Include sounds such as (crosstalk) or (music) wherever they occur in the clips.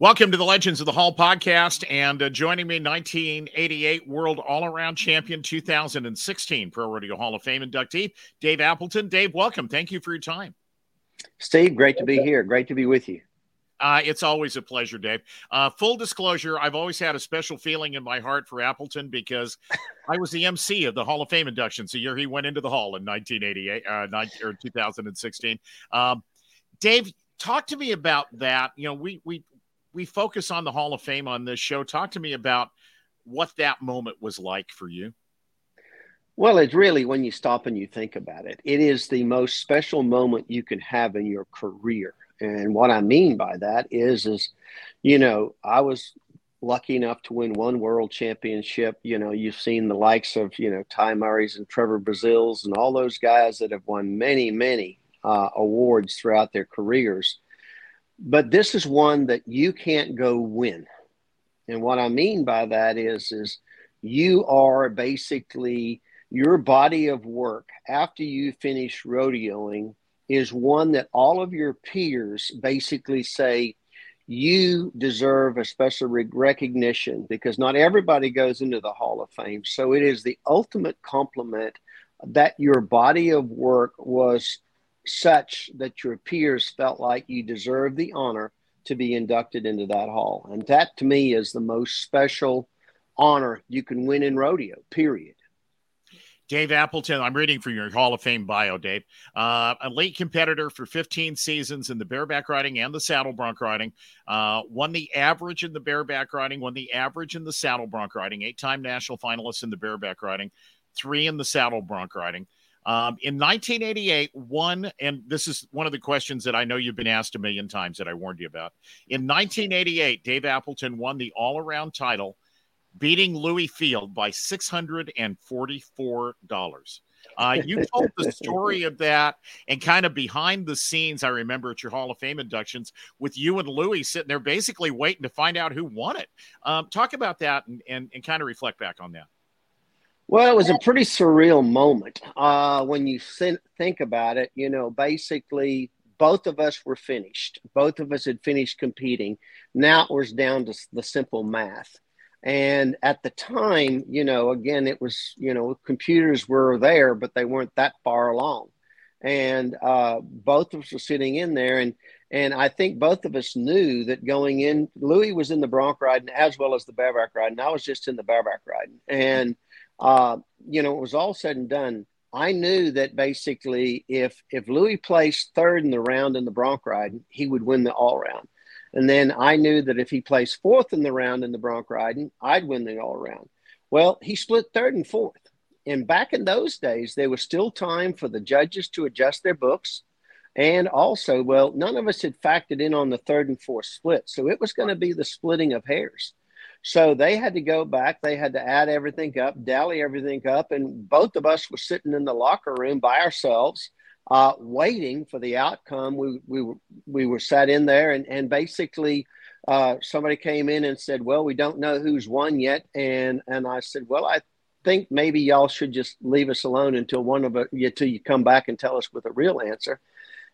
Welcome to the Legends of the Hall podcast. And uh, joining me, 1988 World All Around Champion, 2016 Pro Rodeo Hall of Fame inductee, Dave Appleton. Dave, welcome. Thank you for your time. Steve, great to be here. Great to be with you. Uh, it's always a pleasure, Dave. Uh, full disclosure, I've always had a special feeling in my heart for Appleton because (laughs) I was the MC of the Hall of Fame inductions the year he went into the Hall in 1988 uh, 19, or 2016. Um, Dave, talk to me about that. You know, we we we focus on the Hall of Fame on this show. Talk to me about what that moment was like for you. Well, it's really when you stop and you think about it, it is the most special moment you can have in your career. And what I mean by that is, is, you know, I was lucky enough to win one world championship. You know, you've seen the likes of, you know, Ty Murray's and Trevor Braziles and all those guys that have won many, many uh, awards throughout their careers. But this is one that you can't go win. And what I mean by that is, is you are basically your body of work after you finish rodeoing is one that all of your peers basically say you deserve a special recognition because not everybody goes into the Hall of Fame. So it is the ultimate compliment that your body of work was such that your peers felt like you deserved the honor to be inducted into that hall. And that to me is the most special honor you can win in rodeo, period. Dave Appleton, I'm reading from your Hall of Fame bio, Dave. Uh, a late competitor for 15 seasons in the bareback riding and the saddle bronc riding. Uh, won the average in the bareback riding, won the average in the saddle bronc riding, eight time national finalist in the bareback riding, three in the saddle bronc riding. Um, in 1988, one, and this is one of the questions that I know you've been asked a million times that I warned you about. In 1988, Dave Appleton won the all around title, beating Lewis Feild by $644. Uh, you told the story of that and kind of behind the scenes. I remember at your Hall of Fame inductions with you and Lewis sitting there basically waiting to find out who won it. Um, talk about that and, and, and kind of reflect back on that. Well, it was a pretty surreal moment uh, when you think about it. You know, basically, both of us were finished. Both of us had finished competing. Now it was down to the simple math. And at the time, you know, again, it was, you know, computers were there, but they weren't that far along. And uh, both of us were sitting in there. And, and I think both of us knew that going in, Lewis was in the bronc riding as well as the bareback riding. I was just in the bareback riding. And, uh, you know, it was all said and done. I knew that basically if if Lewis placed third in the round in the bronc riding, he would win the all round. And then I knew that if he placed fourth in the round in the bronc riding, I'd win the all round. Well, he split third and fourth. And back in those days, there was still time for the judges to adjust their books. And also, well, none of us had factored in on the third and fourth split. So it was going to be the splitting of hairs. So they had to go back. They had to add everything up, dally everything up. And both of us were sitting in the locker room by ourselves, uh, waiting for the outcome. We, we, were, we were sat in there and, and basically uh, somebody came in and said, well, we don't know who's won yet. And, and I said, well, I think maybe y'all should just leave us alone until one of until you come back and tell us with a real answer.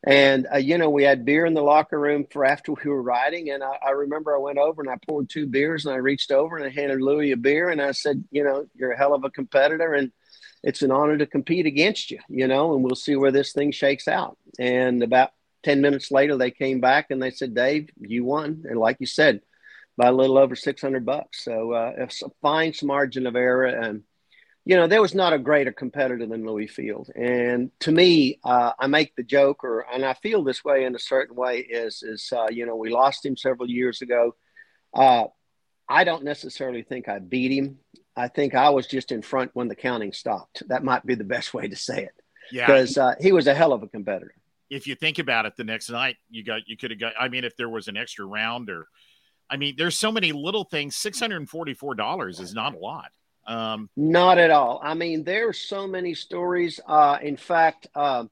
And, uh, you know, we had beer in the locker room for after we were riding. And I, I, remember I went over and I poured two beers and I reached over and I handed Lewis a beer and I said, you know, you're a hell of a competitor and it's an honor to compete against you, you know, and we'll see where this thing shakes out. And about 10 minutes later, they came back and they said, Dave, you won. And like you said, by a little over 600 bucks. So uh, it's a fine margin of error. And, you know, there was not a greater competitor than Lewis Feild. And to me, uh, I make the joke, or and I feel this way in a certain way, is is uh, you know we lost him several years ago. Uh, I don't necessarily think I beat him. I think I was just in front when the counting stopped. That might be the best way to say it. Yeah, because uh, he was a hell of a competitor. If you think about it, the next night you got you could have got. I mean, if there was an extra round, or I mean, there's so many little things. Six hundred and forty four dollars is not a lot. Um, Not at all. I mean, there's so many stories. Uh, in fact, uh,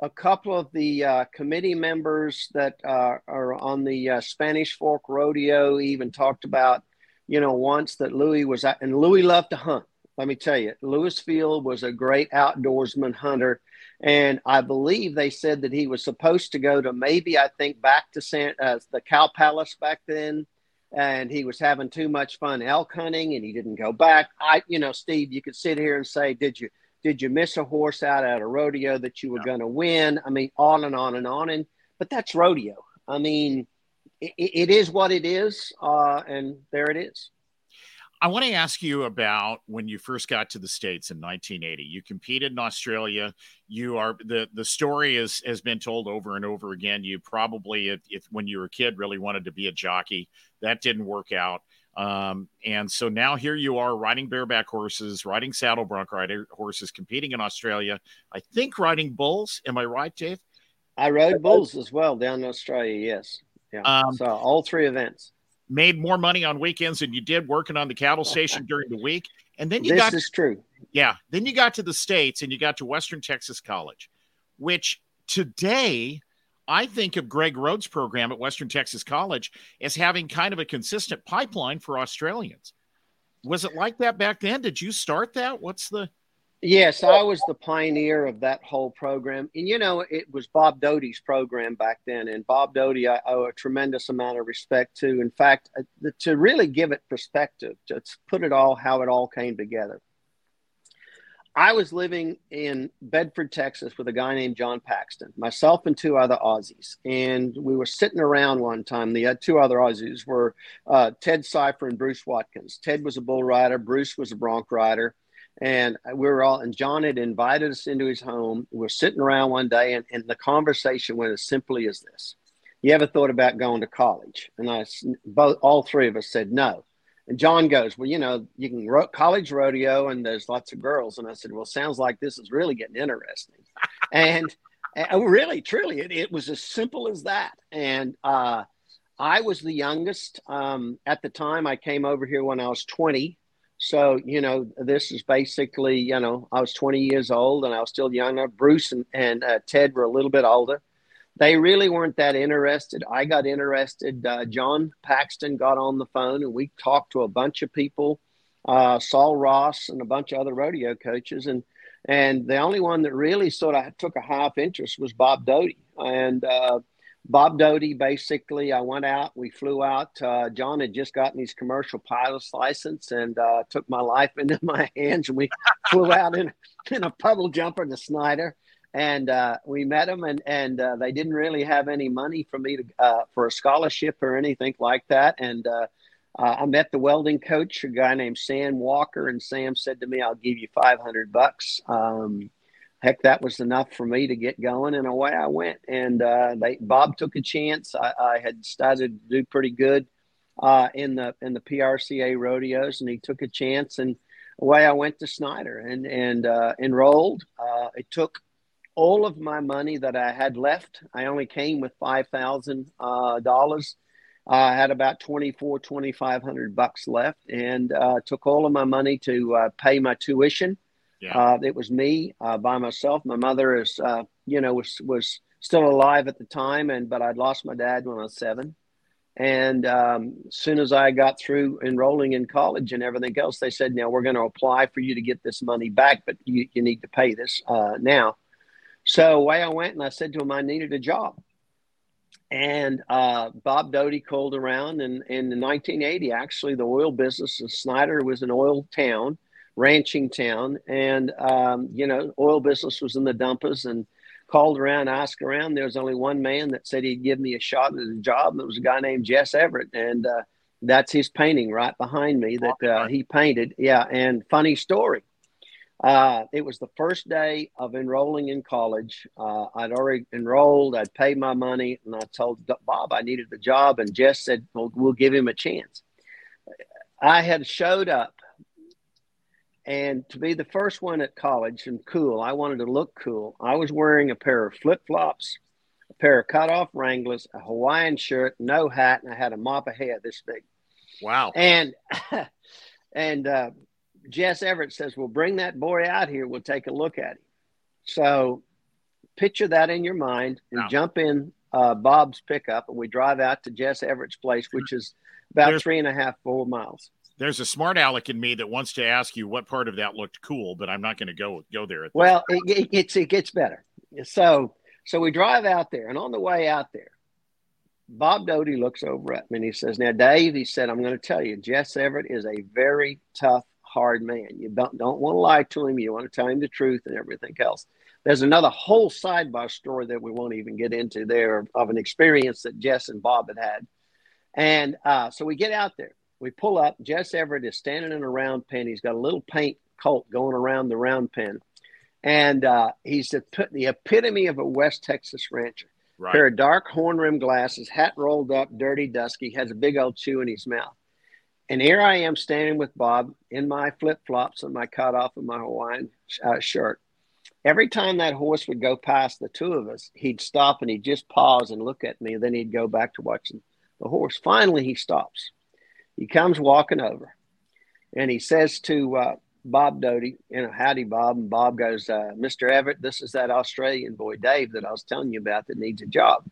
a couple of the uh, committee members that uh, are on the uh, Spanish Fork Rodeo even talked about, you know, once that Lewis was at, and Lewis loved to hunt. Let me tell you, Lewis Feild was a great outdoorsman hunter. And I believe they said that he was supposed to go to maybe, I think, back to San, uh, the Cow Palace back then. And he was having too much fun elk hunting and he didn't go back. I, you know, Steve, you could sit here and say, did you, did you miss a horse out at a rodeo that you were going to win? I mean, on and on and on. And, but that's rodeo. I mean, it, it is what it is. Uh, and there it is. I want to ask you about when you first got to the states in 1980. You competed in Australia. You are the the story is has been told over and over again. You probably, if, if when you were a kid, really wanted to be a jockey. That didn't work out. Um, and so now here you are riding bareback horses, riding saddle bronc rider horses, competing in Australia. I think riding bulls. Am I right, Dave? I rode bulls as well down in Australia. Yes. Yeah. Um, so all three events made more money on weekends than you did working on the cattle station during the week. And then you this got is true. Yeah. Then you got to the States and you got to Western Texas College, which today I think of Greg Rhodes' program at Western Texas College as having kind of a consistent pipeline for Australians. Was it like that back then? Did you start that? What's the Yes, I was the pioneer of that whole program. And, you know, it was Bob Doty's program back then. And Bob Doty, I owe a tremendous amount of respect to. In fact, uh, to really give it perspective, to put it all how it all came together. I was living in Bedford, Texas with a guy named John Paxton, myself and two other Aussies. And we were sitting around one time. The two other Aussies were uh, Ted Cipher and Bruce Watkins. Ted was a bull rider, Bruce was a bronc rider and we were all, and John had invited us into his home. We were sitting around one day, and, and the conversation went as simply as this: "You ever thought about going to college?" And I, both, all three of us said no. And John goes, "Well, you know, you can ro- college rodeo, and there's lots of girls." And I said, "Well, sounds like this is really getting interesting." (laughs) and, and really, truly, it, it was as simple as that. And uh, I was the youngest um, at the time. I came over here when I was 20 so, you know, this is basically, you know, I was 20 years old and I was still young. Bruce and, and uh, Ted were a little bit older. They really weren't that interested. I got interested. Uh, John Paxton got on the phone and we talked to a bunch of people, uh, Sul Ross and a bunch of other rodeo coaches. And, and the only one that really sort of took a half interest was Bob Doty. And, uh, Bob Doty, basically, I went out. We flew out. Uh, John had just gotten his commercial pilot's license and uh, took my life (laughs) into my hands. And we flew out in, in a puddle jumper to Snyder. And uh, we met them, and, and uh, they didn't really have any money for me to uh, for a scholarship or anything like that. And uh, I met the welding coach, a guy named Sam Walker, and Sam said to me, "I'll give you five hundred bucks." Um, heck, that was enough for me to get going, and away I went. And uh, they Bob took a chance. I, I had started to do pretty good uh, in the in the PRCA rodeos, and he took a chance, and away I went to Snyder and and uh, enrolled. Uh, it took all of my money that I had left. I only came with five thousand uh, dollars. I had about 24, 2500 bucks left and uh, took all of my money to pay my tuition yeah. Uh, it was me uh, by myself. My mother is, uh, you know, was was still alive at the time, and but I'd lost my dad when I was seven. And um, as soon as I got through enrolling in college and everything else, they said, "Now we're going to apply for you to get this money back, but you, you need to pay this uh, now." So away I went, and I said to him, "I needed a job." And uh, Bob Doty called around, and, and in 1980, actually, the oil business in Snyder was an oil town ranching town, and um, you know, oil business was in the dumpers, and called around, asked around. There was only one man that said he'd give me a shot at a job. And it was a guy named Jess Everett, and uh, that's his painting right behind me that uh, he painted. Yeah, and funny story. Uh, it was the first day of enrolling in college. Uh, I'd already enrolled. I'd paid my money, and I told Bob I needed the job, and Jess said, "Well, we'll give him a chance." I had showed up and to be the first one at college and cool, I wanted to look cool. I was wearing a pair of flip flops, a pair of cut off Wranglers, a Hawaiian shirt, no hat, and I had a mop of hair this big. Wow. And (laughs) and uh, Jess Everett says, "Well, bring that boy out here. We'll take a look at him." So picture that in your mind and wow. jump in uh, Bob's pickup, and we drive out to Jess Everett's place, which is about There's- three and a half, four miles there's a smart aleck in me that wants to ask you what part of that looked cool, but I'm not going to go go there. well, it, it, gets it gets better. So so we drive out there, and on the way out there, Bob Doty looks over at me and he says, "Now, Dave," he said, "I'm going to tell you, Jess Everett is a very tough, hard man. You don't don't want to lie to him. You want to tell him the truth and everything else." There's another whole sidebar story that we won't even get into there of an experience that Jess and Bob had had. And uh, so we get out there. We pull up. Jess Everett is standing in a round pen. He's got a little paint colt going around the round pen. And uh, he's the, the epitome of a West Texas rancher. Right. Pair of dark horn rimmed glasses, hat rolled up, dirty, dusky, has a big old chew in his mouth. And here I am standing with Bob in my flip flops and my cut off of my Hawaiian uh, shirt. Every time that horse would go past the two of us, he'd stop and he'd just pause and look at me. And then he'd go back to watching the horse. Finally, he stops. He comes walking over and he says to uh, Bob Doty, you know, howdy, Bob. And Bob goes, uh, Mr. Everett, this is that Australian boy, Dave, that I was telling you about that needs a job.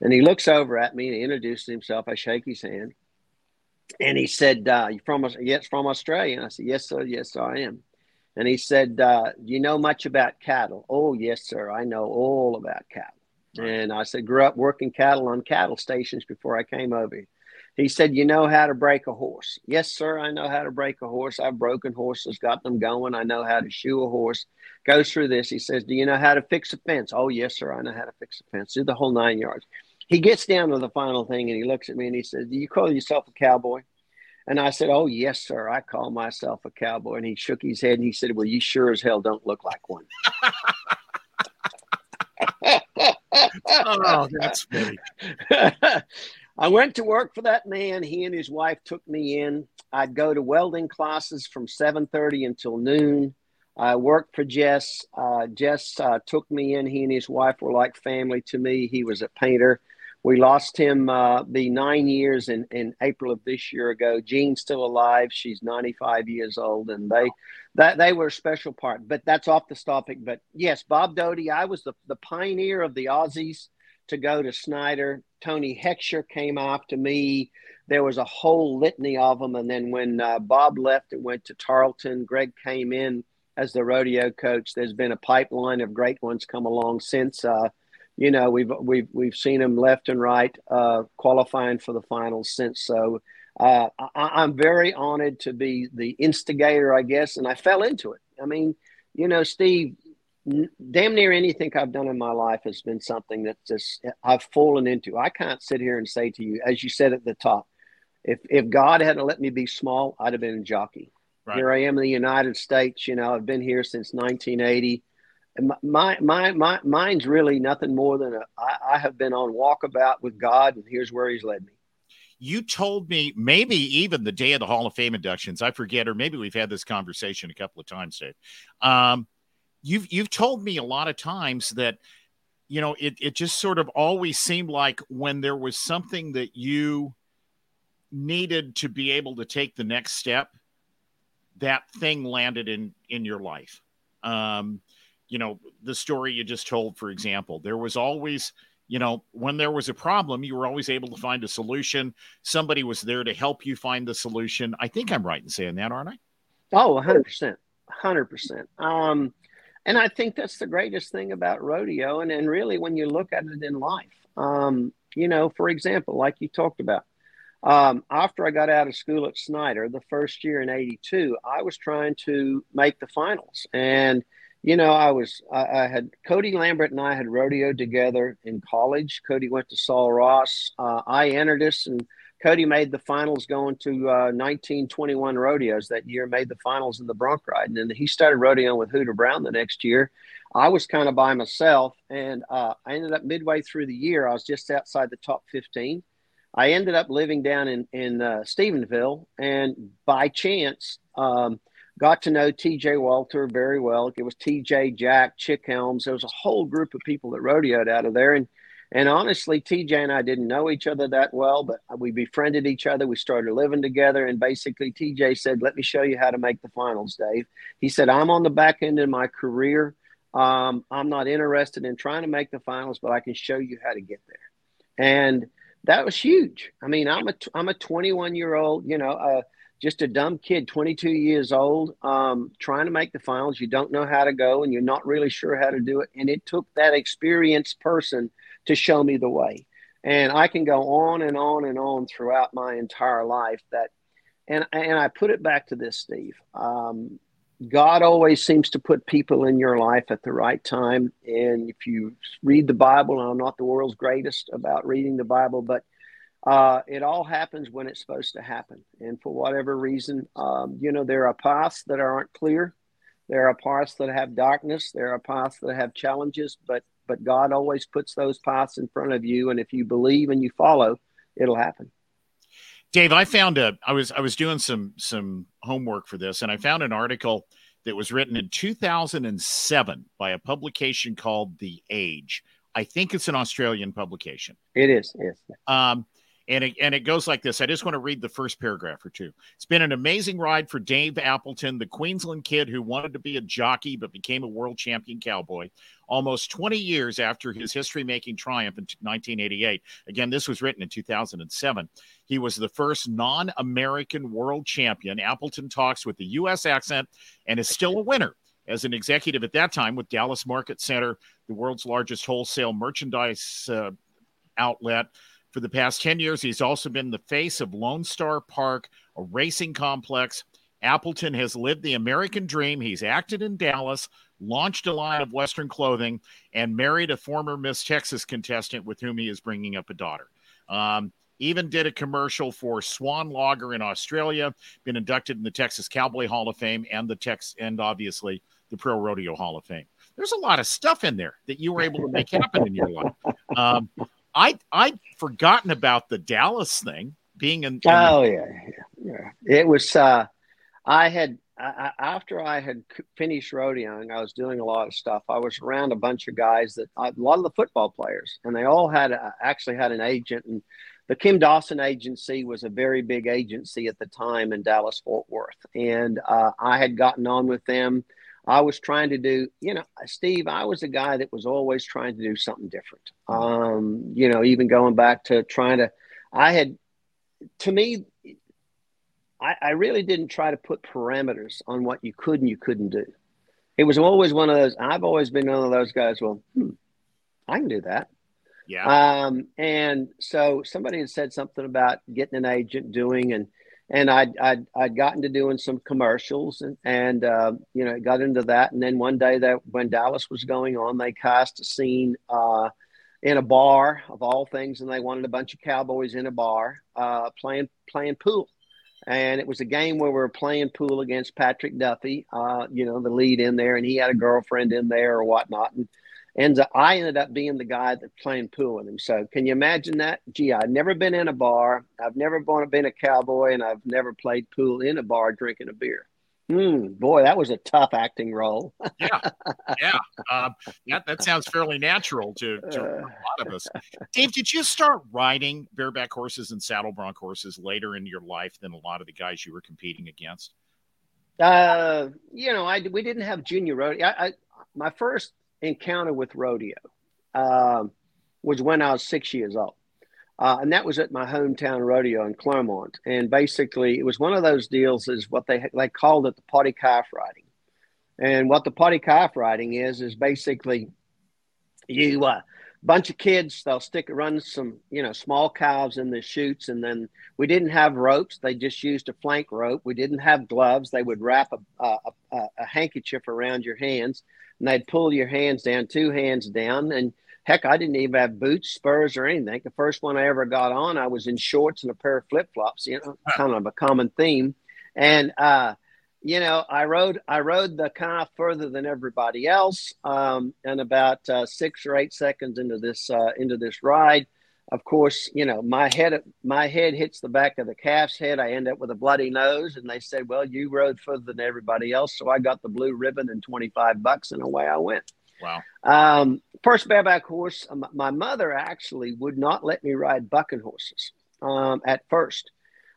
And he looks over at me and he introduces himself. I shake his hand. And he said, uh, You from yes, from Australia? And I said, Yes, sir, yes, sir, I am. And he said, uh, Do you know much about cattle? Oh, yes, sir, I know all about cattle. Right. And I said, Grew up working cattle on cattle stations before I came over here. He said, You know how to break a horse? Yes, sir, I know how to break a horse. I've broken horses, got them going. I know how to shoe a horse. Goes through this. He says, Do you know how to fix a fence? Oh, yes, sir, I know how to fix a fence. Do the whole nine yards. He gets down to the final thing and he looks at me and he says, Do you call yourself a cowboy? And I said, Oh, yes, sir, I call myself a cowboy. And he shook his head and he said, Well, you sure as hell don't look like one. (laughs) oh, that's funny. (laughs) I went to work for that man. He and his wife took me in. I'd go to welding classes from 7:30 until noon. I worked for Jess. Uh, Jess uh, took me in. He and his wife were like family to me. He was a painter. We lost him uh, the nine years in, in April of this year ago. Jean's still alive. She's 95 years old, and they that they were a special part. But that's off the topic. But yes, Bob Doty. I was the the pioneer of the Aussies to go to Snyder. Tony Heckscher came off to me. There was a whole litany of them. And then when uh, Bob left and went to Tarleton, Greg came in as the rodeo coach. There's been a pipeline of great ones come along since. Uh, you know, we've we've we've seen them left and right uh, qualifying for the finals since. So uh, I, am very honored to be the instigator, I guess, and I fell into it. I mean, you know, Steve, damn near anything I've done in my life has been something that just I've fallen into. I can't sit here and say to you, as you said at the top, if if God hadn't let me be small, I'd have been a jockey. Right. Here I am in the United States. You know, I've been here since 1980. And my my my mine's really nothing more than a. I, I have been on walkabout with God, and here's where He's led me. You told me maybe even the day of the Hall of Fame inductions. I forget, or maybe we've had this conversation a couple of times, Dave. Um, you've you've told me a lot of times that you know it, it just sort of always seemed like when there was something that you needed to be able to take the next step that thing landed in in your life. Um you know the story you just told for example there was always you know when there was a problem you were always able to find a solution. Somebody was there to help you find the solution. I think i'm right in saying that aren't i? Oh 100% 100% um and I think that's the greatest thing about rodeo. And, and really, when you look at it in life, um, you know, for example, like you talked about, um, after I got out of school at Snyder, the first year in 82, I was trying to make the finals. And, you know, I was, I, I had Cody Lambert and I had rodeoed together in college. Cody went to Sul Ross. Uh, I entered us and Cody made the finals going to uh, 1921 rodeos that year, made the finals in the bronc ride. And then he started rodeoing with Hooter Brown the next year. I was kind of by myself, and uh, I ended up midway through the year, I was just outside the top 15. I ended up living down in, in uh, Stephenville, and by chance, um, got to know TJ Walter very well. It was TJ, Jack, Chick Helms. There was a whole group of people that rodeoed out of there. And and honestly, TJ and I didn't know each other that well, but we befriended each other. We started living together. And basically, TJ said, Let me show you how to make the finals, Dave. He said, I'm on the back end of my career. Um, I'm not interested in trying to make the finals, but I can show you how to get there. And that was huge. I mean, I'm a, I'm a 21 year old, you know, uh, just a dumb kid, 22 years old, um, trying to make the finals. You don't know how to go and you're not really sure how to do it. And it took that experienced person to show me the way. And I can go on and on and on throughout my entire life that, and, and I put it back to this, Steve. Um, God always seems to put people in your life at the right time. And if you read the Bible, I'm not the world's greatest about reading the Bible, but uh, it all happens when it's supposed to happen. And for whatever reason, um, you know, there are paths that aren't clear. There are paths that have darkness. There are paths that have challenges, but but God always puts those paths in front of you. And if you believe and you follow, it'll happen. Dave, I found a I was I was doing some some homework for this and I found an article that was written in 2007 by a publication called The Age. I think it's an Australian publication. It is, yes. Um, and it, and it goes like this. I just want to read the first paragraph or two. It's been an amazing ride for Dave Appleton, the Queensland kid who wanted to be a jockey but became a world champion cowboy almost 20 years after his history making triumph in 1988. Again, this was written in 2007. He was the first non American world champion. Appleton talks with the U.S. accent and is still a winner as an executive at that time with Dallas Market Center, the world's largest wholesale merchandise uh, outlet. For the past 10 years, he's also been the face of Lone Star Park, a racing complex. Appleton has lived the American dream. He's acted in Dallas, launched a line of Western clothing, and married a former Miss Texas contestant with whom he is bringing up a daughter. Um, even did a commercial for Swan Lager in Australia, been inducted in the Texas Cowboy Hall of Fame and the Tex and obviously the Pro Rodeo Hall of Fame. There's a lot of stuff in there that you were able to make happen in your life. Um, I I'd forgotten about the Dallas thing being in. in oh yeah, yeah, it was. Uh, I had I, after I had finished rodeoing, I was doing a lot of stuff. I was around a bunch of guys that a lot of the football players, and they all had a, actually had an agent. And the Kim Dawson agency was a very big agency at the time in Dallas Fort Worth, and uh, I had gotten on with them I was trying to do, you know, Steve, I was a guy that was always trying to do something different. Um, you know, even going back to trying to, I had, to me, I, I really didn't try to put parameters on what you could and you couldn't do. It was always one of those, I've always been one of those guys, well, hmm, I can do that. Yeah. Um, and so somebody had said something about getting an agent doing, and and I'd, I'd, I'd gotten to doing some commercials and, and uh, you know, got into that. And then one day that when Dallas was going on, they cast a scene uh, in a bar of all things. And they wanted a bunch of cowboys in a bar uh, playing, playing pool. And it was a game where we were playing pool against Patrick Duffy, uh, you know, the lead in there, and he had a girlfriend in there or whatnot. And up I ended up being the guy that playing pool with him. So can you imagine that? Gee, I've never been in a bar. I've never been a cowboy, and I've never played pool in a bar drinking a beer. Hmm, boy, that was a tough acting role. (laughs) yeah, yeah, um, that that sounds fairly natural to, to a lot of us. Dave, did you start riding bareback horses and saddle bronc horses later in your life than a lot of the guys you were competing against? Uh, you know, I we didn't have junior rodeo. I, I my first encounter with rodeo um, was when I was six years old. Uh, and that was at my hometown rodeo in Clermont. And basically, it was one of those deals is what they they called it the poddy calf riding. And what the poddy calf riding is is basically you uh, bunch of kids they'll stick run some you know small calves in the chutes and then we didn't have ropes they just used a flank rope we didn't have gloves they would wrap a, a, a, a handkerchief around your hands and they'd pull your hands down, two hands down. And heck, I didn't even have boots, spurs, or anything. The first one I ever got on, I was in shorts and a pair of flip flops, you know, kind of a common theme. And, uh, you know, I rode I rode the car further than everybody else, um, and about uh, six or eight seconds into this uh, into this ride, of course, you know, my head my head hits the back of the calf's head. I end up with a bloody nose, and they said, "Well, you rode further than everybody else," so I got the blue ribbon and twenty five bucks, and away I went. Wow. Um, first bareback horse. Um, my mother actually would not let me ride bucking horses um, at first.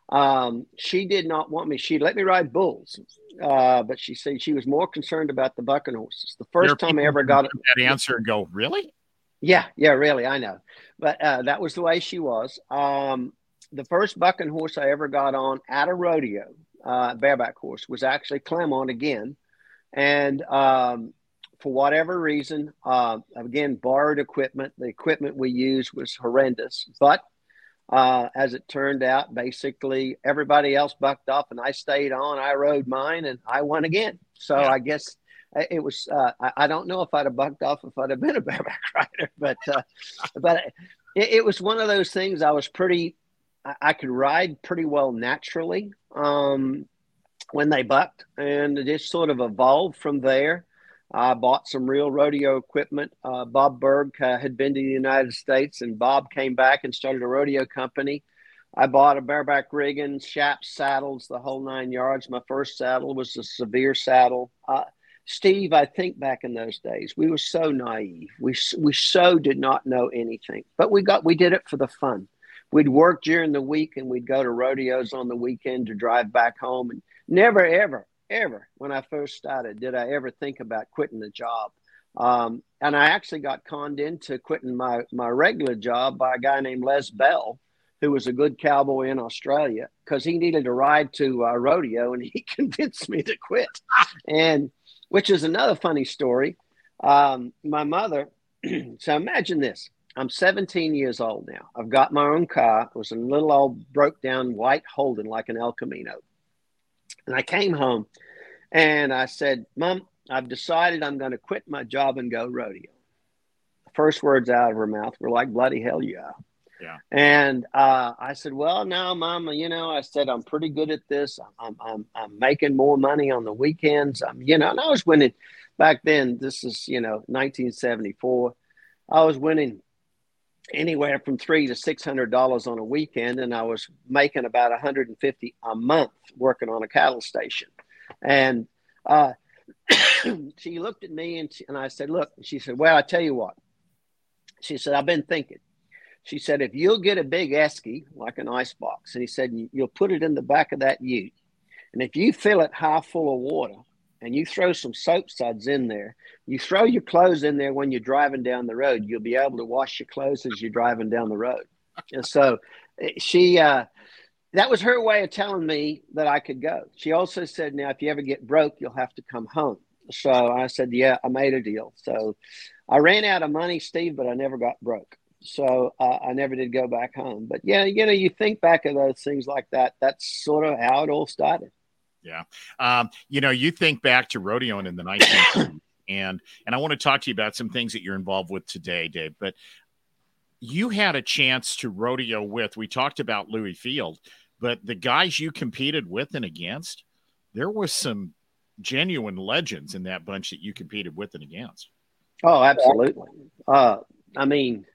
Um, she did not want me. She let me ride bulls, uh, but she said she was more concerned about the bucking horses. The first time I ever got that answer and go, really? Yeah, yeah, really, I know. But uh, that was the way she was. Um, the first bucking horse I ever got on at a rodeo, uh, bareback horse, was actually Clermont again, and um, for whatever reason, uh, again borrowed equipment. The equipment we used was horrendous, but uh, as it turned out, basically everybody else bucked off, and I stayed on. I rode mine, and I won again. So yeah. I guess it was. Uh, I, I, don't know if I'd have bucked off if I'd have been a (laughs) bareback rider, but uh, but it, it, was one of those things. I was pretty. I, I could ride pretty well naturally um, when they bucked, and it just sort of evolved from there. I bought some real rodeo equipment. Uh, Bob Berg uh, had been to the United States, and Bob came back and started a rodeo company. I bought a bareback rigging, shaps, saddles, the whole nine yards. My first saddle was a severe saddle. Uh, Steve, I think back in those days, we were so naive. We we so did not know anything, but we got we did it for the fun. We'd work during the week and we'd go to rodeos on the weekend to drive back home, and never ever ever when I first started did I ever think about quitting the job. Um, and I actually got conned into quitting my, my regular job by a guy named Les Bell, who was a good cowboy in Australia, because he needed a ride to a rodeo and he (laughs) convinced me to quit. and which is another funny story. Um, my mother, (clears throat) so imagine this I'm 17 years old now. I've got my own car. It was a little old broke down white Holden like an El Camino. And I came home and I said, Mom, I've decided I'm going to quit my job and go rodeo. The first words out of her mouth were like, bloody hell, yeah. Yeah. And uh, I said, well, now, Mama, you know, I said, I'm pretty good at this. I'm, I'm, I'm making more money on the weekends. I'm, you know, and I was winning back then. This is, you know, 1974. I was winning anywhere from three to six hundred dollars on a weekend, and I was making about 150 a month working on a cattle station. And uh, (clears throat) she looked at me and, she, and I said, "Look," she said, "Well, I tell you what." She said, "I've been thinking." She said, "If you'll get a big esky like an ice box," and he said, "You'll put it in the back of that ute, and if you fill it half full of water." and you throw some soap suds in there. You throw your clothes in there when you're driving down the road. You'll be able to wash your clothes as you're driving down the road. And so eh, she, uh, that was her way of telling me that I could go. She also said, now, if you ever get broke, you'll have to come home. So I said, yeah, I made a deal. So I ran out of money, Steve, but I never got broke. So uh, I never did go back home. But yeah, you know, you think back of those things like that. That's sort of how it all started. Yeah. Um, you know, you think back to rodeoing in the 19th (coughs) and and I want to talk to you about some things that you're involved with today, Dave. But you had a chance to rodeo with. We talked about Lewis Feild, but the guys you competed with and against, there was some genuine legends in that bunch that you competed with and against. Oh, absolutely. Uh, I mean,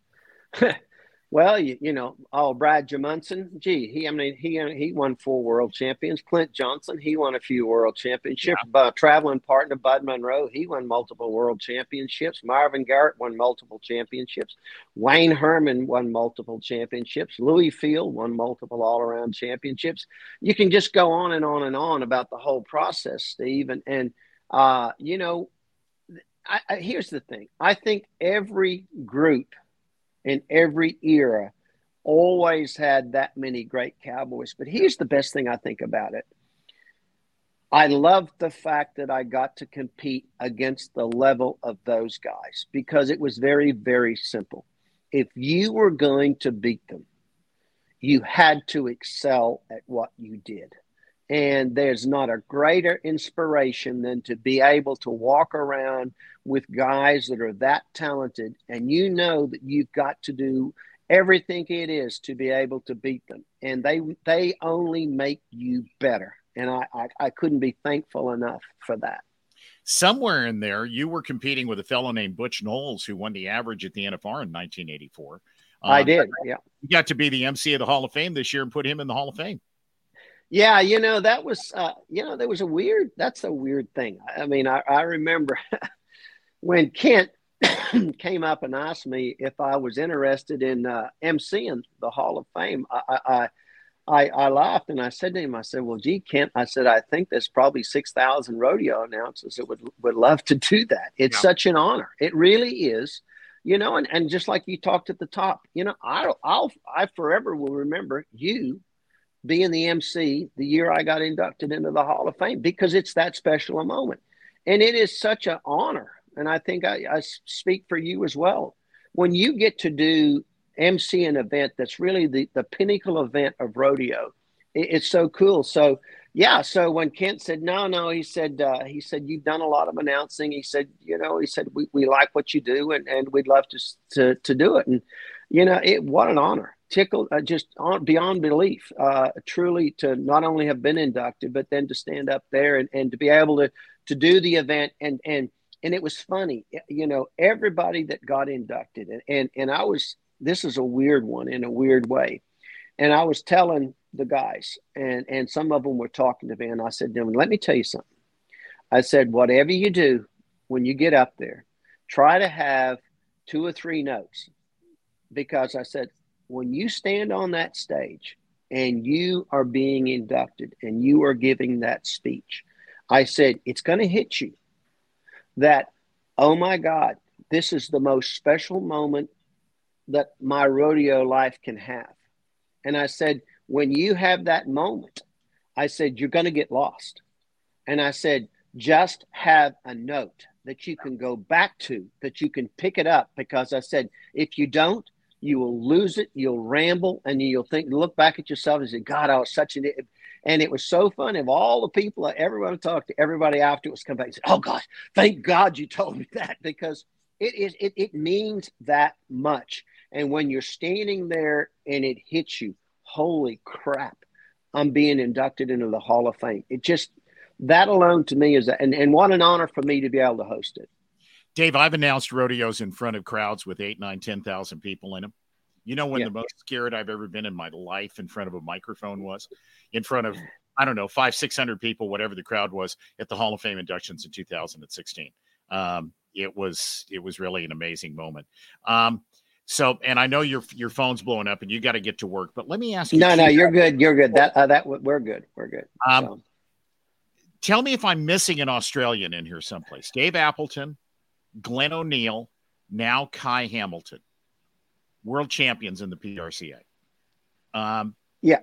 (laughs) Well, you, you know, oh, Brad Gjermundson, gee, he, I mean, he he won four world champions. Clint Johnson, he won a few world championships. Yeah. Uh, traveling partner Bud Monroe, he won multiple world championships. Marvin Garrett won multiple championships. Wayne Herman won multiple championships. Lewis Feild won multiple all around championships. You can just go on and on and on about the whole process, Steve. And, and uh, you know, I, I, here's the thing I think every group in every era always had that many great cowboys. But here's the best thing I think about it. I loved the fact that I got to compete against the level of those guys because it was very, very simple. If you were going to beat them, you had to excel at what you did. And there's not a greater inspiration than to be able to walk around with guys that are that talented and you know that you've got to do everything it is to be able to beat them. And they they only make you better. And I, I, I couldn't be thankful enough for that somewhere in there, you were competing with a fellow named Butch Knowles, who won the average at the NFR in 1984. Um, I did. Yeah. You got to be the MC of the Hall of Fame this year and put him in the Hall of Fame. Yeah, you know that was, uh, you know, there was a weird. That's a weird thing. I mean, I, I remember (laughs) when Kent (coughs) came up and asked me if I was interested in uh, emceeing the Hall of Fame. I, I, I, I laughed and I said to him, I said, "Well, gee, Kent," I said, "I think there's probably six thousand rodeo announcers that would would love to do that. It's yeah. such an honor. It really is." You know, and, and just like you talked at the top, you know, I, I'll I forever will remember you being the MC the year I got inducted into the Hall of Fame because it's that special a moment. And it is such an honor. And I think I, I speak for you as well. When you get to do MC an event that's really the, the pinnacle event of rodeo, it, it's so cool. So, yeah. So when Kent said, no, no, he said, uh, he said, you've done a lot of announcing. He said, you know, he said, we, we like what you do and, and we'd love to, to, to do it. And, you know, it, what an honor tickled uh, just on, beyond belief uh, truly to not only have been inducted but then to stand up there and, and to be able to to do the event and and and it was funny you know everybody that got inducted and and, and i was this is a weird one in a weird way. And i was telling the guys and and some of them were talking to me and i said let me tell you something. I said whatever you do when you get up there try to have two or three notes. Because i said when you stand on that stage and you are being inducted and you are giving that speech, I said, it's going to hit you that, oh my God, this is the most special moment that my rodeo life can have. And I said, when you have that moment, I said, you're going to get lost. And I said, just have a note that you can go back to, that you can pick it up. Because I said, if you don't, you will lose it. You'll ramble, and you'll think, look back at yourself and say, "God, I was such an." And it was so fun. Of all the people, everyone talked to everybody afterwards, come back and said, "Oh God, thank God you told me (laughs) that," because it is it, it means that much. And when you're standing there and it hits you, holy crap, I'm being inducted into the Hall of Fame. It just that alone to me is, a, and and what an honor for me to be able to host it. Dave, I've announced rodeos in front of crowds with eight, nine, 10,000 people in them. You know when yeah. the most scared I've ever been in my life in front of a microphone was? In front of, I don't know, five, 600 people, whatever the crowd was at the Hall of Fame inductions in 2016. Um, it was, it was really an amazing moment. Um, so, and I know your your phone's blowing up, and you got to get to work. But let me ask you. No, no, you're good. You're good. That uh, that we're good. We're good. Um, so. tell me if I'm missing an Australian in here someplace. Dave Appleton, Glen O'Neill, now Kai Hamilton, world champions in the PRCA. Um, yeah.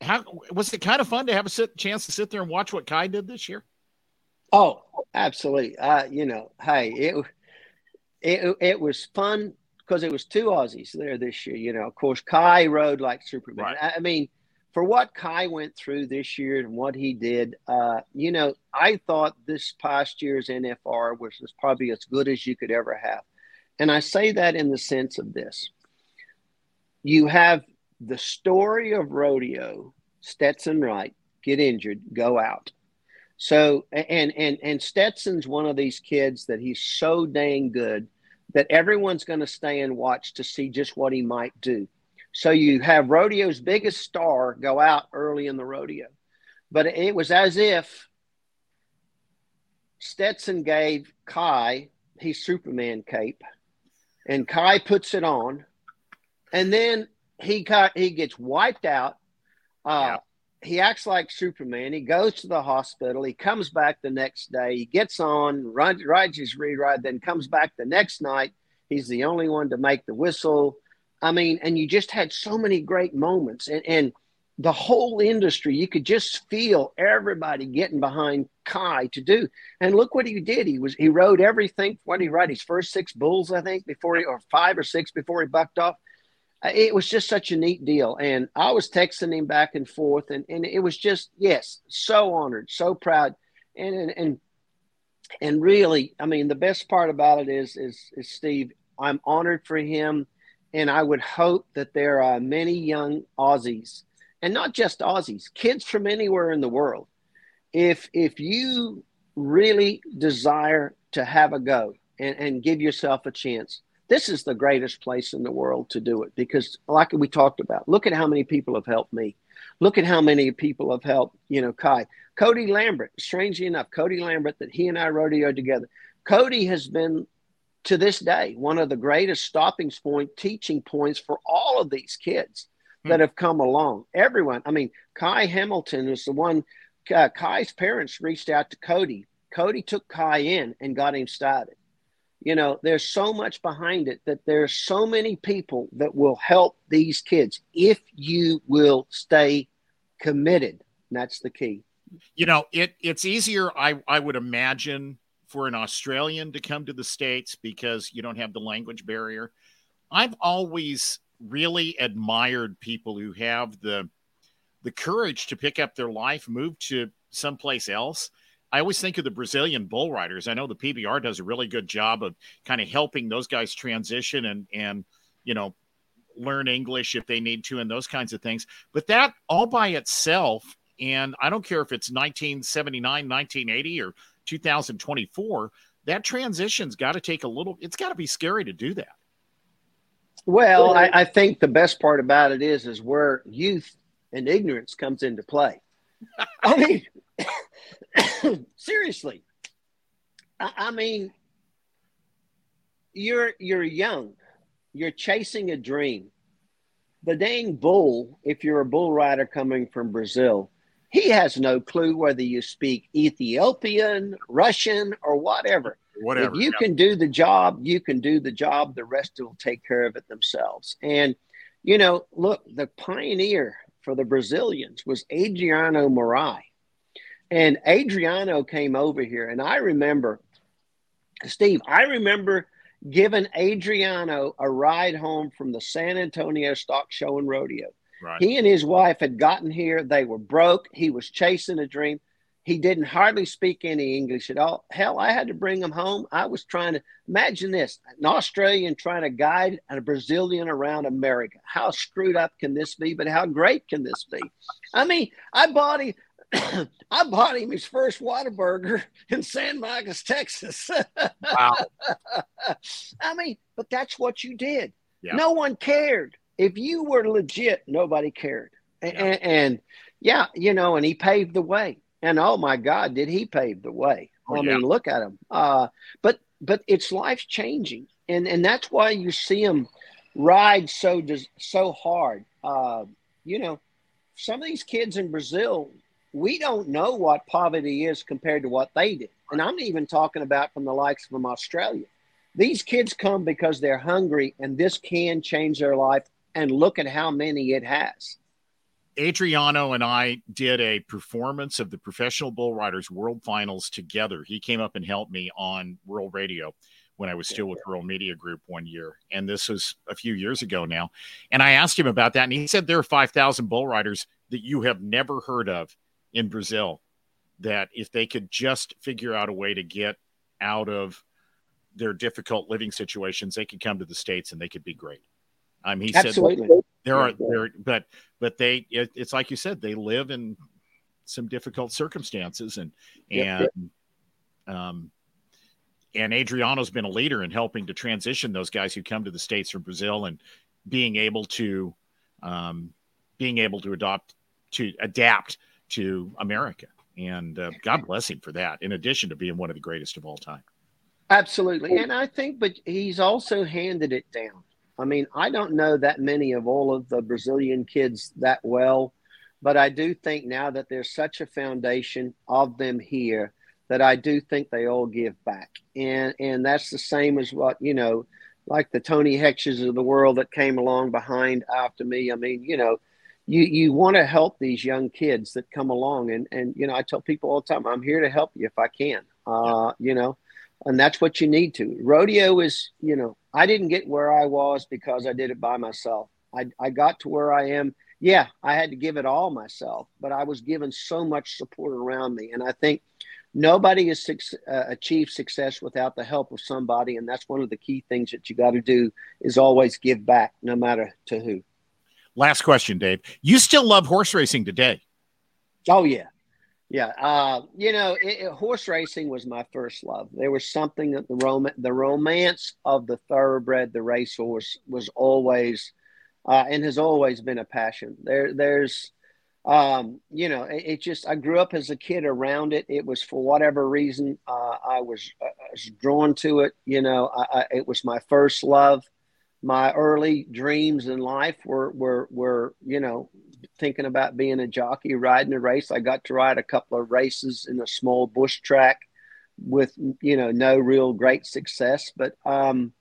How was it kind of fun to have a sit, chance to sit there and watch what Kai did this year? Oh, absolutely. Uh, you know, hey, it it it was fun because it was two Aussies there this year. You know, of course, Kai rode like Superman. Right. I, I mean, for what Kai went through this year and what he did, uh, you know, I thought this past year's NFR was, was probably as good as you could ever have. And I say that in the sense of this you have the story of rodeo, Stetson Wright, get injured, go out. So and and and Stetson's one of these kids that he's so dang good that everyone's going to stay and watch to see just what he might do. So you have rodeo's biggest star go out early in the rodeo. But it was as if Stetson gave Kai his Superman cape, and Kai puts it on, and then he he gets wiped out. Uh, yeah. He acts like Superman. He goes to the hospital. He comes back the next day. He gets on, rides, rides his ride, then comes back the next night. He's the only one to make the whistle. I mean, and you just had so many great moments and, and the whole industry, you could just feel everybody getting behind Kai to do. And look what he did. He was he rode everything. What did he ride? His first six bulls, I think, before he or five or six before he bucked off. Uh, it was just such a neat deal. And I was texting him back and forth, and, and it was just, yes, so honored, so proud. And and and and really, I mean, the best part about it is is is Steve, I'm honored for him and I would hope that there are many young Aussies, and not just Aussies, kids from anywhere in the world. If if you really desire to have a go and, and give yourself a chance, this is the greatest place in the world to do it because like we talked about, look at how many people have helped me. Look at how many people have helped, you know, Kai. Cody Lambert, strangely enough, Cody Lambert that he and I rodeo together. Cody has been to this day one of the greatest stopping point teaching points for all of these kids. That have come along everyone i mean Kai hamilton is the one uh, Kai's parents reached out to cody cody took Kai in and got him started you know, there's so much behind it that there's so many people that will help these kids if you will stay committed. that's the key. You know, it it's easier, I, I would imagine, for an Australian to come to the States because you don't have the language barrier. I've always really admired people who have the the courage to pick up their life, move to someplace else. I always think of the Brazilian bull riders. I know the PBR does a really good job of kind of helping those guys transition and and you know learn English if they need to and those kinds of things. But that all by itself, and I don't care if it's 1979, 1980, or 2024, that transition's got to take a little. It's got to be scary to do that. Well, I, I think the best part about it is is where youth and ignorance comes into play. I (laughs) mean, (coughs) seriously. I, I mean, you're you're young, you're chasing a dream. The dang bull, if you're a bull rider coming from Brazil, he has no clue whether you speak Ethiopian, Russian, or whatever. Whatever. If you yeah. can do the job, you can do the job. The rest will take care of it themselves. And, you know, look, the pioneer for the Brazilians was Adriano Moraes. And Adriano came over here. And I remember, Steve, I remember giving Adriano a ride home from the San Antonio Stock Show and Rodeo. Right. He and his wife had gotten here. They were broke. He was chasing a dream. He didn't hardly speak any English at all. Hell, I had to bring him home. I was trying to imagine this an Australian trying to guide a Brazilian around America. How screwed up can this be? But how great can this be? I mean, I bought him. (clears throat) I bought him his first Whataburger (laughs) in San Marcos, Texas. wow. (laughs) I mean, but that's what you did. Yeah. No one cared. If you were legit, nobody cared. Yeah. And, and yeah, you know, and he paved the way. And oh my God, did he pave the way? Oh, I yeah. mean, look at him. Uh, but but it's life changing, and and that's why you see him ride so so hard. Uh, you know, some of these kids in Brazil, we don't know what poverty is compared to what they did, and I'm even talking about from the likes from Australia. These kids come because they're hungry, and this can change their life. And look at how many it has. Adriano and I did a performance of the Professional Bull Riders World Finals together. He came up and helped me on Rural Radio when I was still with Rural Media Group one year. And this was a few years ago now. And I asked him about that. And he said there are 5,000 bull riders that you have never heard of in Brazil that if they could just figure out a way to get out of their difficult living situations, they could come to the States and they could be great. Um, he Absolutely. said there are there, but but they it, it's like you said they live in some difficult circumstances and and yep. um and Adriano's been a leader in helping to transition those guys who come to the states from Brazil and being able to um, being able to adopt to adapt to America. And uh, God bless him for that. In addition to being one of the greatest of all time. Absolutely, and I think, but he's also handed it down. I mean, I don't know that many of all of the Brazilian kids that well, but I do think now that there's such a foundation of them here that I do think they all give back. And and that's the same as what, you know, like the Tony Hexes of the world that came along behind after me. I mean, you know, you you want to help these young kids that come along and and you know, I tell people all the time, I'm here to help you if I can. Uh, you know, and that's what you need to. Rodeo is, you know, I didn't get where I was because I did it by myself. I, I got to where I am. Yeah, I had to give it all myself, but I was given so much support around me. And I think nobody has uh, achieved success without the help of somebody. And that's one of the key things that you got to do is always give back, no matter to who. Last question, Dave. You still love horse racing today? Oh, yeah. Yeah, uh, you know, it, it, horse racing was my first love. There was something that the rom- the romance of the thoroughbred, the racehorse, was always uh, and has always been a passion. There, there's, um, you know, it, it, just I grew up as a kid around it. It was for whatever reason uh, I was, uh, I was drawn to it. You know, I, I, it was my first love. My early dreams in life were were were you know thinking about being a jockey, riding a race. I got to ride a couple of races in a small bush track with you know no real great success. But um,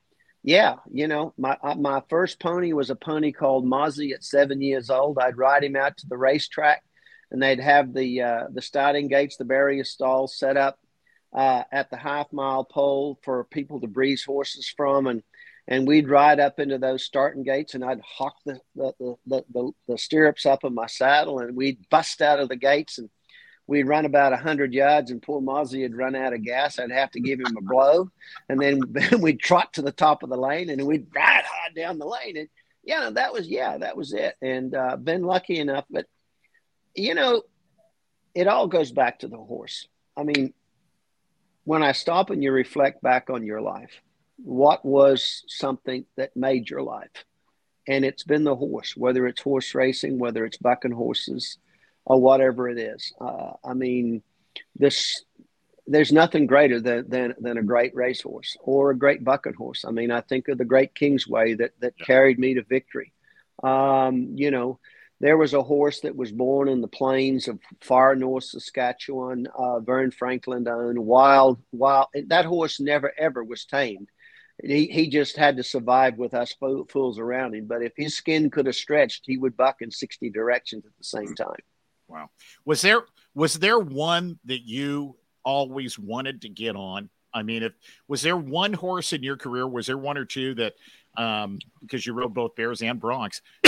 yeah, you know, my uh, my first pony was a pony called Mozzie at seven years old. I'd ride him out to the racetrack, and they'd have the uh, the starting gates, the barrier stalls set up uh, at the half mile pole for people to breeze horses from, and and we'd ride up into those starting gates, and I'd hawk the the, the, the, the stirrups up of my saddle, and we'd bust out of the gates and we'd run about a 100 yards and poor Mozzie had run out of gas. I'd have to give him a blow. And then, (laughs) then we'd trot to the top of the lane and we'd ride hard down the lane. And yeah, that was, yeah, that was it. And uh, been lucky enough. But, you know, it all goes back to the horse. I mean, when I stop and you reflect back on your life, what was something that made your life? And it's been the horse, whether it's horse racing, whether it's bucking horses, or whatever it is. Uh, I mean, this there's nothing greater than, than, than a great racehorse or a great bucking horse. I mean, I think of the great Kingsway that, that yeah. carried me to victory. Um, you know, there was a horse that was born in the plains of far north Saskatchewan, uh, Vern Franklin owned, wild, wild. That horse never ever was tamed. He, he just had to survive with us fools around him. But if his skin could have stretched, he would buck in 60 directions at the same time. Wow. Was there was there one that you always wanted to get on? I mean, if was there one horse in your career? Was there one or two that, um, because you rode both Bears and Broncs, (coughs)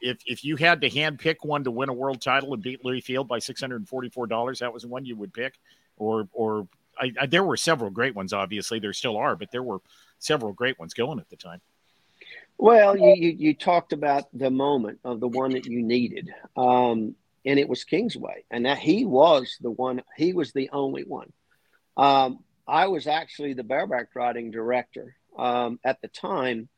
if if you had to hand pick one to win a world title and beat Lewis Feild by six hundred and forty four dollars, that was the one you would pick, or or I, I, there were several great ones. Obviously, there still are, but there were several great ones going at the time. Well, you, you, you talked about the moment of the one that you needed. Um, and it was Kingsway, and that he was the one. He was the only one. Um, I was actually the bareback riding director um, at the time,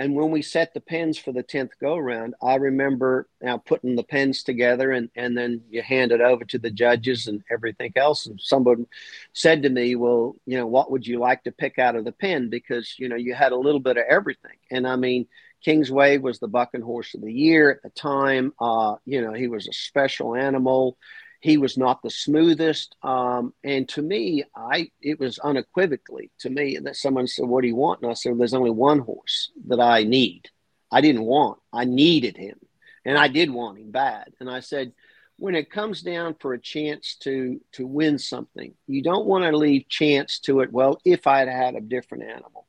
and when we set the pens for the tenth go round, I remember now putting the pens together, and and then you hand it over to the judges and everything else. And someone said to me, "Well, you know, what would you like to pick out of the pen? Because you know you had a little bit of everything." And I mean, Kingsway was the bucking horse of the year at the time. Uh, you know, he was a special animal. He was not the smoothest. Um, and to me, I it was unequivocally to me that someone said, What do you want? And I said, There's only one horse that I need. I didn't want, I needed him. And I did want him bad. And I said, when it comes down for a chance to to win something, you don't want to leave chance to it. Well, if I'd had a different animal,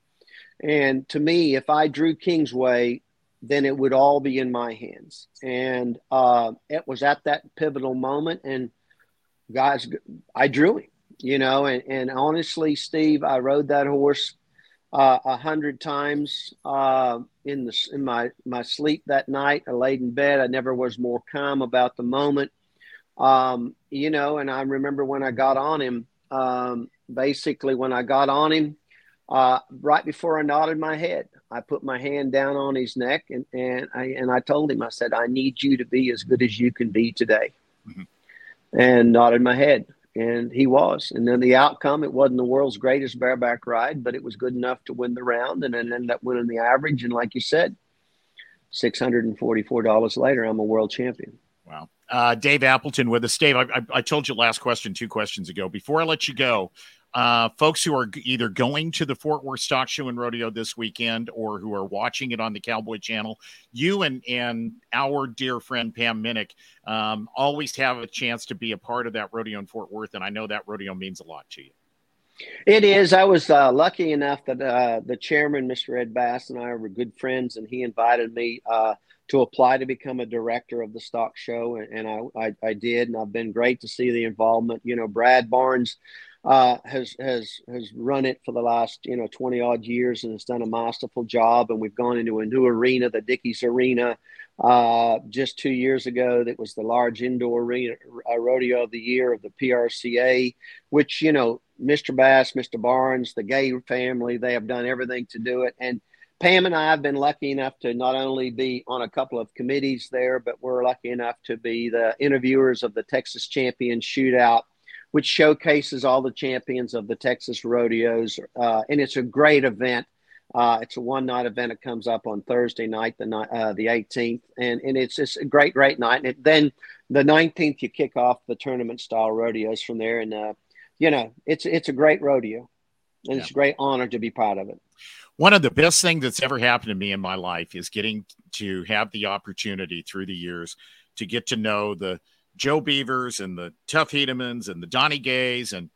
and to me, if I drew Kingsway, then it would all be in my hands. And uh, it was at that pivotal moment. And guys, I drew him, you know, and, and honestly, Steve, I rode that horse uh, a uh, hundred times uh, in the in my my sleep that night. I laid in bed. I never was more calm about the moment, um, you know. And I remember when I got on him. Um, basically, when I got on him, uh, right before I nodded my head, I put my hand down on his neck and, and I and I told him, I said, I need you to be as good as you can be today. Mm-hmm. And nodded my head. And he was. And then the outcome, it wasn't the world's greatest bareback ride, but it was good enough to win the round and then end up winning the average. And like you said, $644 later, I'm a world champion. Wow. Uh, Dave Appleton with us. Dave, I, I, I, told you last question two questions ago. Before I let you go, uh, folks who are either going to the Fort Worth Stock Show and Rodeo this weekend or who are watching it on the Cowboy Channel, you and and our dear friend Pam Minick um, always have a chance to be a part of that rodeo in Fort Worth, and I know that rodeo means a lot to you. It is. I was uh, lucky enough that uh, the chairman, Mr. Ed Bass, and I were good friends, and he invited me uh, to apply to become a director of the stock show, and, and I, I, I, did, and I've been great to see the involvement. You know, Brad Barnes uh, has has has run it for the last you know 20 odd years and has done a masterful job. And we've gone into a new arena, the Dickies Arena, uh, just two years ago. That was the large indoor arena, uh, rodeo of the year of the PRCA, which you know Mr. Bass, Mr. Barnes, the Gay family, they have done everything to do it. And Pam and I have been lucky enough to not only be on a couple of committees there, but we're lucky enough to be the interviewers of the Texas Champion Shootout which showcases all the champions of the Texas rodeos. Uh, and it's a great event. Uh, it's a one night event. It comes up on Thursday night, the night, uh, the 18th, and and it's just a great, great night. And it, then the 19th, you kick off the tournament style rodeos from there, and uh, you know, it's it's a great rodeo, and yeah. it's a great honor to be part of it. One of the best things that's ever happened to me in my life is getting to have the opportunity through the years to get to know the Joe Beavers and the Tuff Hedeman's and the Donnie Gays and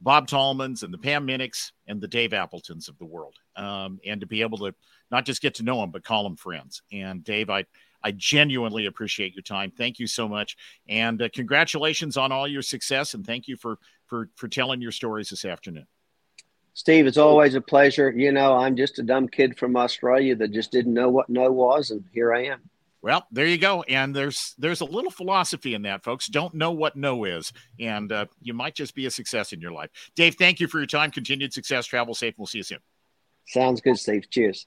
Bob Tallman's and the Pam Minicks and the Dave Appletons of the world. Um, and to be able to not just get to know them, but call them friends. And Dave, I, I genuinely appreciate your time. Thank you so much. And uh, congratulations on all your success. And thank you for, for, for telling your stories this afternoon. Steve, it's always a pleasure. You know, I'm just a dumb kid from Australia that just didn't know what no was. And here I am. Well, there you go. And there's there's a little philosophy in that, folks. Don't know what no is, and uh, you might just be a success in your life. Dave, thank you for your time. Continued success. Travel safe. We'll see you soon. Sounds good, Steve. Cheers.